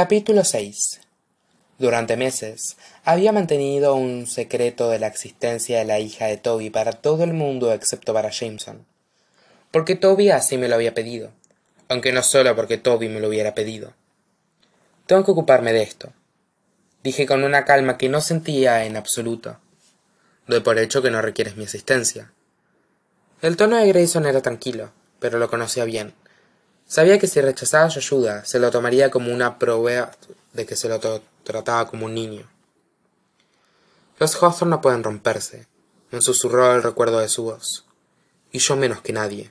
capítulo 6 durante meses había mantenido un secreto de la existencia de la hija de toby para todo el mundo excepto para jameson. Porque toby así me lo había pedido. Aunque no sólo porque toby me lo hubiera pedido. Tengo que ocuparme de esto. Dije con una calma que no sentía en absoluto. Doy por hecho que no requieres mi asistencia. El tono de grayson era tranquilo pero lo conocía bien sabía que si rechazaba su ayuda se lo tomaría como una prueba de que se lo trataba como un niño. Los hawthorne no pueden romperse me susurró el recuerdo de su voz. Y yo menos que nadie.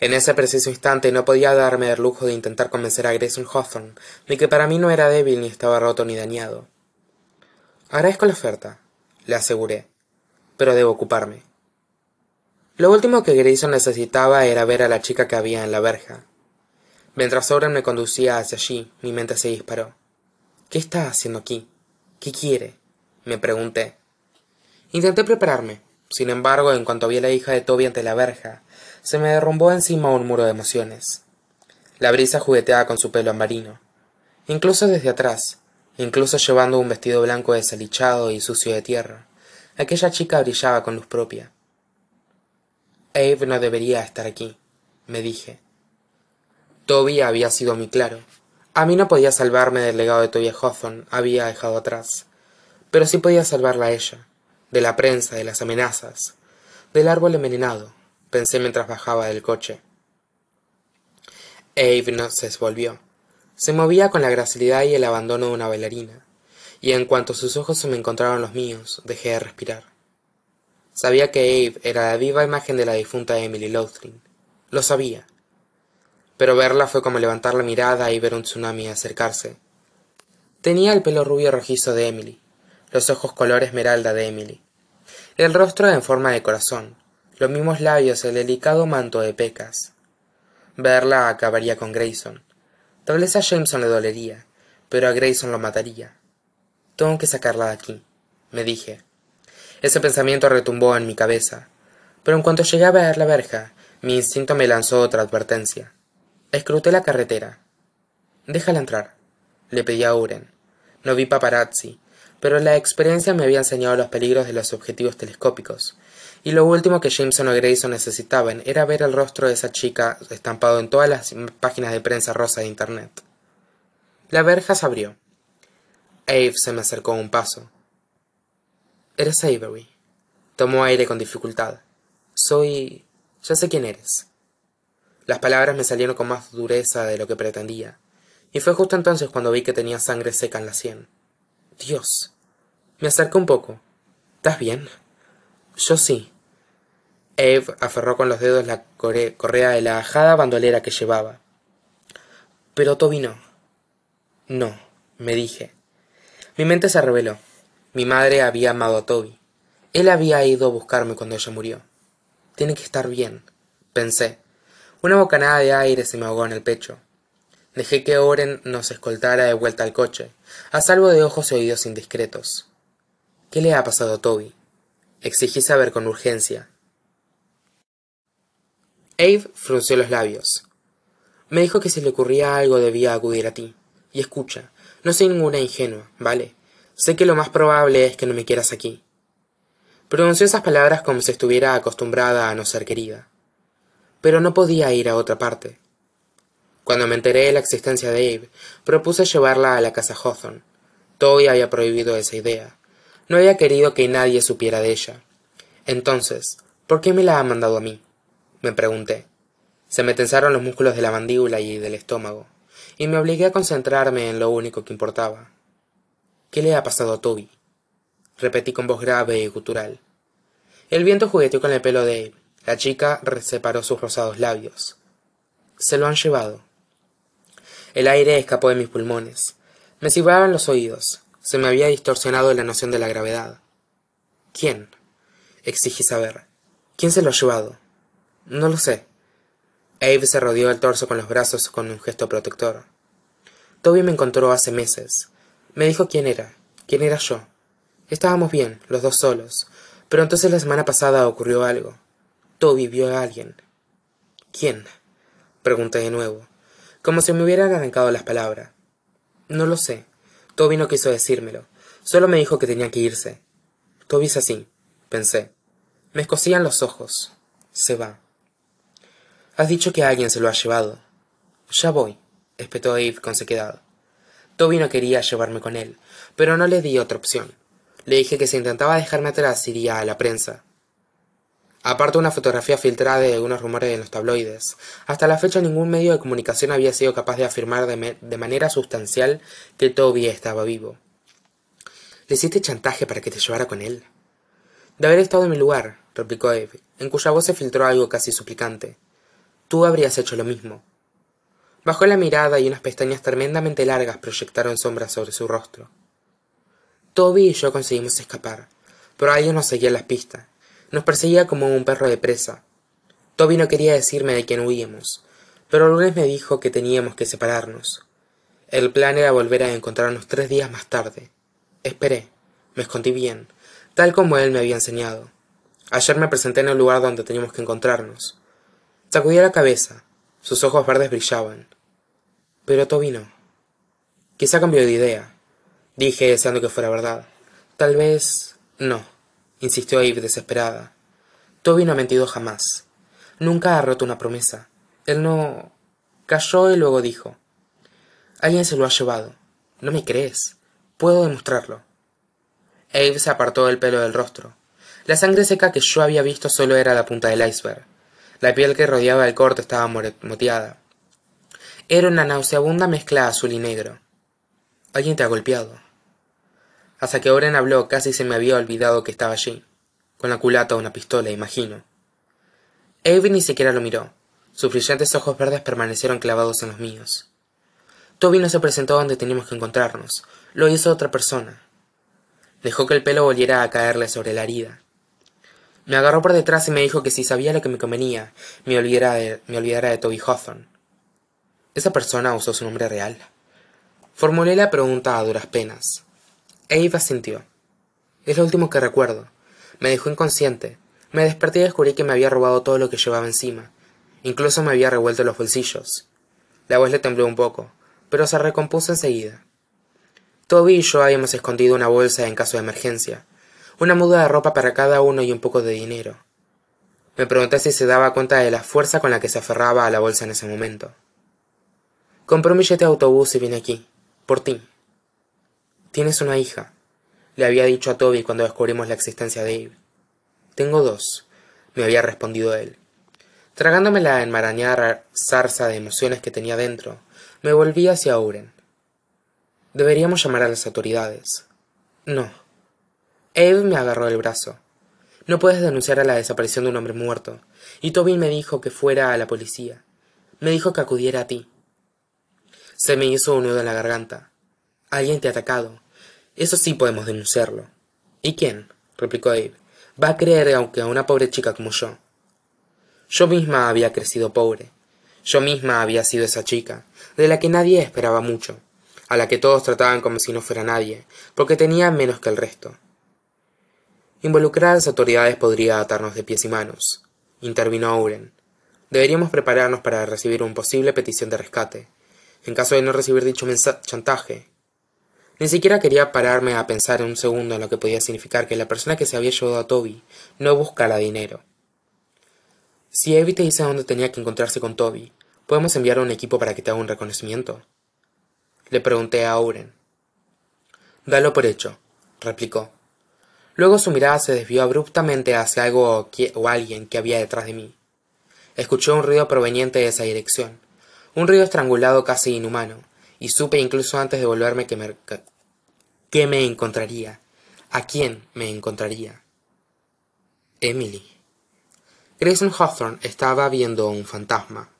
En ese preciso instante no podía darme el lujo de intentar convencer a grayson hawthorne de que para mí no era débil ni estaba roto ni dañado. Agradezco la oferta le aseguré pero debo ocuparme lo último que grayson necesitaba era ver a la chica que había en la verja. Mientras oren me conducía hacia allí mi mente se disparó. Qué está haciendo aquí qué quiere me pregunté. Intenté prepararme. Sin embargo en cuanto vi a la hija de toby ante la verja se me derrumbó encima un muro de emociones. La brisa jugueteaba con su pelo ambarino incluso desde atrás incluso llevando un vestido blanco desalichado y sucio de tierra aquella chica brillaba con luz propia Abe no debería estar aquí me dije. Toby había sido muy claro. A mí no podía salvarme del legado de toby hawthorne había dejado atrás. Pero sí podía salvarla a ella de la prensa de las amenazas del árbol envenenado pensé mientras bajaba del coche. Abe no se volvió se movía con la gracilidad y el abandono de una bailarina. Y en cuanto sus ojos se me encontraron los míos dejé de respirar sabía que Abe era la viva imagen de la difunta Emily Lowther lo sabía. Pero verla fue como levantar la mirada y ver un tsunami acercarse. Tenía el pelo rubio rojizo de emily los ojos color esmeralda de emily el rostro en forma de corazón los mismos labios el delicado manto de pecas. Verla acabaría con grayson. Tal vez a jameson le dolería pero a grayson lo mataría. Tengo que sacarla de aquí me dije ese pensamiento retumbó en mi cabeza. Pero en cuanto llegué a ver la verja mi instinto me lanzó otra advertencia. Escruté la carretera. Déjala entrar le pedí a Uren. no vi paparazzi pero la experiencia me había enseñado los peligros de los objetivos telescópicos. Y lo último que jameson o grayson necesitaban era ver el rostro de esa chica estampado en todas las páginas de prensa rosa de internet. La verja se abrió. Abe se me acercó un paso eres avery tomó aire con dificultad. Soy ya sé quién eres. Las palabras me salieron con más dureza de lo que pretendía. Y fue justo entonces cuando vi que tenía sangre seca en la sien. Dios me acerqué un poco. Estás bien yo sí. Abe aferró con los dedos la correa de la ajada bandolera que llevaba. Pero toby no. No me dije. Mi mente se reveló mi madre había amado a toby. Él había ido a buscarme cuando ella murió. Tiene que estar bien pensé. Una bocanada de aire se me ahogó en el pecho. Dejé que oren nos escoltara de vuelta al coche a salvo de ojos y oídos indiscretos. Qué le ha pasado a toby exigí saber con urgencia. Abe frunció los labios. Me dijo que si le ocurría algo debía acudir a ti. Y escucha no soy ninguna ingenua vale sé que lo más probable es que no me quieras aquí pronunció esas palabras como si estuviera acostumbrada a no ser querida pero no podía ir a otra parte cuando me enteré de la existencia de Abe, propuse llevarla a la casa Hawthorne. Toby había prohibido esa idea. No había querido que nadie supiera de ella. Entonces, ¿por qué me la ha mandado a mí? me pregunté. Se me tensaron los músculos de la mandíbula y del estómago, y me obligué a concentrarme en lo único que importaba. ¿Qué le ha pasado a Toby? repetí con voz grave y gutural. El viento jugueteó con el pelo de Abe. La chica separó sus rosados labios. Se lo han llevado. El aire escapó de mis pulmones. Me silbaban los oídos. Se me había distorsionado la noción de la gravedad. ¿Quién? exigí saber. ¿Quién se lo ha llevado? No lo sé. Abe se rodeó el torso con los brazos con un gesto protector. Toby me encontró hace meses. Me dijo quién era, quién era yo. Estábamos bien, los dos solos, pero entonces la semana pasada ocurrió algo. Toby vio a alguien. ¿Quién? pregunté de nuevo, como si me hubieran arrancado las palabras. No lo sé. Toby no quiso decírmelo. Solo me dijo que tenía que irse. Toby es así, pensé. Me escocían los ojos. Se va. Has dicho que alguien se lo ha llevado. Ya voy, espetó Abe con sequedad. Toby no quería llevarme con él, pero no le di otra opción. Le dije que si intentaba dejarme atrás iría a la prensa. Aparte una fotografía filtrada de algunos rumores en los tabloides, hasta la fecha ningún medio de comunicación había sido capaz de afirmar de, de manera sustancial que Toby estaba vivo. ¿Le hiciste chantaje para que te llevara con él? De haber estado en mi lugar, replicó Eve, en cuya voz se filtró algo casi suplicante. Tú habrías hecho lo mismo. Bajó la mirada y unas pestañas tremendamente largas proyectaron sombras sobre su rostro. Toby y yo conseguimos escapar, pero alguien nos seguía las pistas. Nos perseguía como un perro de presa. Toby no quería decirme de quién huíamos, pero el lunes me dijo que teníamos que separarnos. El plan era volver a encontrarnos tres días más tarde. Esperé. Me escondí bien, tal como él me había enseñado. Ayer me presenté en el lugar donde teníamos que encontrarnos. Sacudía la cabeza. Sus ojos verdes brillaban. Pero Toby no. Quizá cambió de idea. Dije, deseando que fuera verdad. Tal vez... no, insistió Eve desesperada. Toby no ha mentido jamás. Nunca ha roto una promesa. Él no... Calló y luego dijo. Alguien se lo ha llevado. ¿No me crees? Puedo demostrarlo. Abe se apartó el pelo del rostro. La sangre seca que yo había visto solo era la punta del iceberg. La piel que rodeaba el corte estaba moteada. Era una nauseabunda mezcla azul y negro. Alguien te ha golpeado. Hasta que Oren habló casi se me había olvidado que estaba allí. Con la culata o una pistola, imagino. Abe ni siquiera lo miró. Sus brillantes ojos verdes permanecieron clavados en los míos. Toby no se presentó donde teníamos que encontrarnos. Lo hizo otra persona. Dejó que el pelo volviera a caerle sobre la herida. Me agarró por detrás y me dijo que si sabía lo que me convenía, me olvidara de, me olvidara de Toby Hawthorne. ¿Esa persona usó su nombre real? Formulé la pregunta a duras penas. Eve asintió. Es lo último que recuerdo. Me dejó inconsciente. Me desperté y descubrí que me había robado todo lo que llevaba encima. Incluso me había revuelto los bolsillos. La voz le tembló un poco, pero se recompuso enseguida. Toby y yo habíamos escondido una bolsa en caso de emergencia, una muda de ropa para cada uno y un poco de dinero. Me pregunté si se daba cuenta de la fuerza con la que se aferraba a la bolsa en ese momento. Compré un billete de autobús y vine aquí, por ti. Tienes una hija, le había dicho a Toby cuando descubrimos la existencia de Eve. Tengo dos, me había respondido él. Tragándome la enmarañada zarza de emociones que tenía dentro, me volví hacia Uren. Deberíamos llamar a las autoridades. No. Eve me agarró el brazo. No puedes denunciar a la desaparición de un hombre muerto. Y Toby me dijo que fuera a la policía. Me dijo que acudiera a ti. Se me hizo un nudo en la garganta. Alguien te ha atacado. Eso sí podemos denunciarlo. ¿Y quién? replicó Abe. Va a creer aunque a una pobre chica como yo. Yo misma había crecido pobre. Yo misma había sido esa chica, de la que nadie esperaba mucho a la que todos trataban como si no fuera nadie, porque tenía menos que el resto. Involucrar a las autoridades podría atarnos de pies y manos, intervino Auren. Deberíamos prepararnos para recibir una posible petición de rescate, en caso de no recibir dicho chantaje. Ni siquiera quería pararme a pensar en un segundo en lo que podía significar que la persona que se había llevado a Toby no buscara dinero. Si Evie te dice dónde tenía que encontrarse con Toby, ¿podemos enviar a un equipo para que te haga un reconocimiento? le pregunté a Auren. Dalo por hecho, replicó. Luego su mirada se desvió abruptamente hacia algo o alguien que había detrás de mí. Escuché un ruido proveniente de esa dirección, un ruido estrangulado casi inhumano, y supe incluso antes de volverme que me, que me encontraría, a quién me encontraría. Emily. Grayson Hawthorne estaba viendo un fantasma.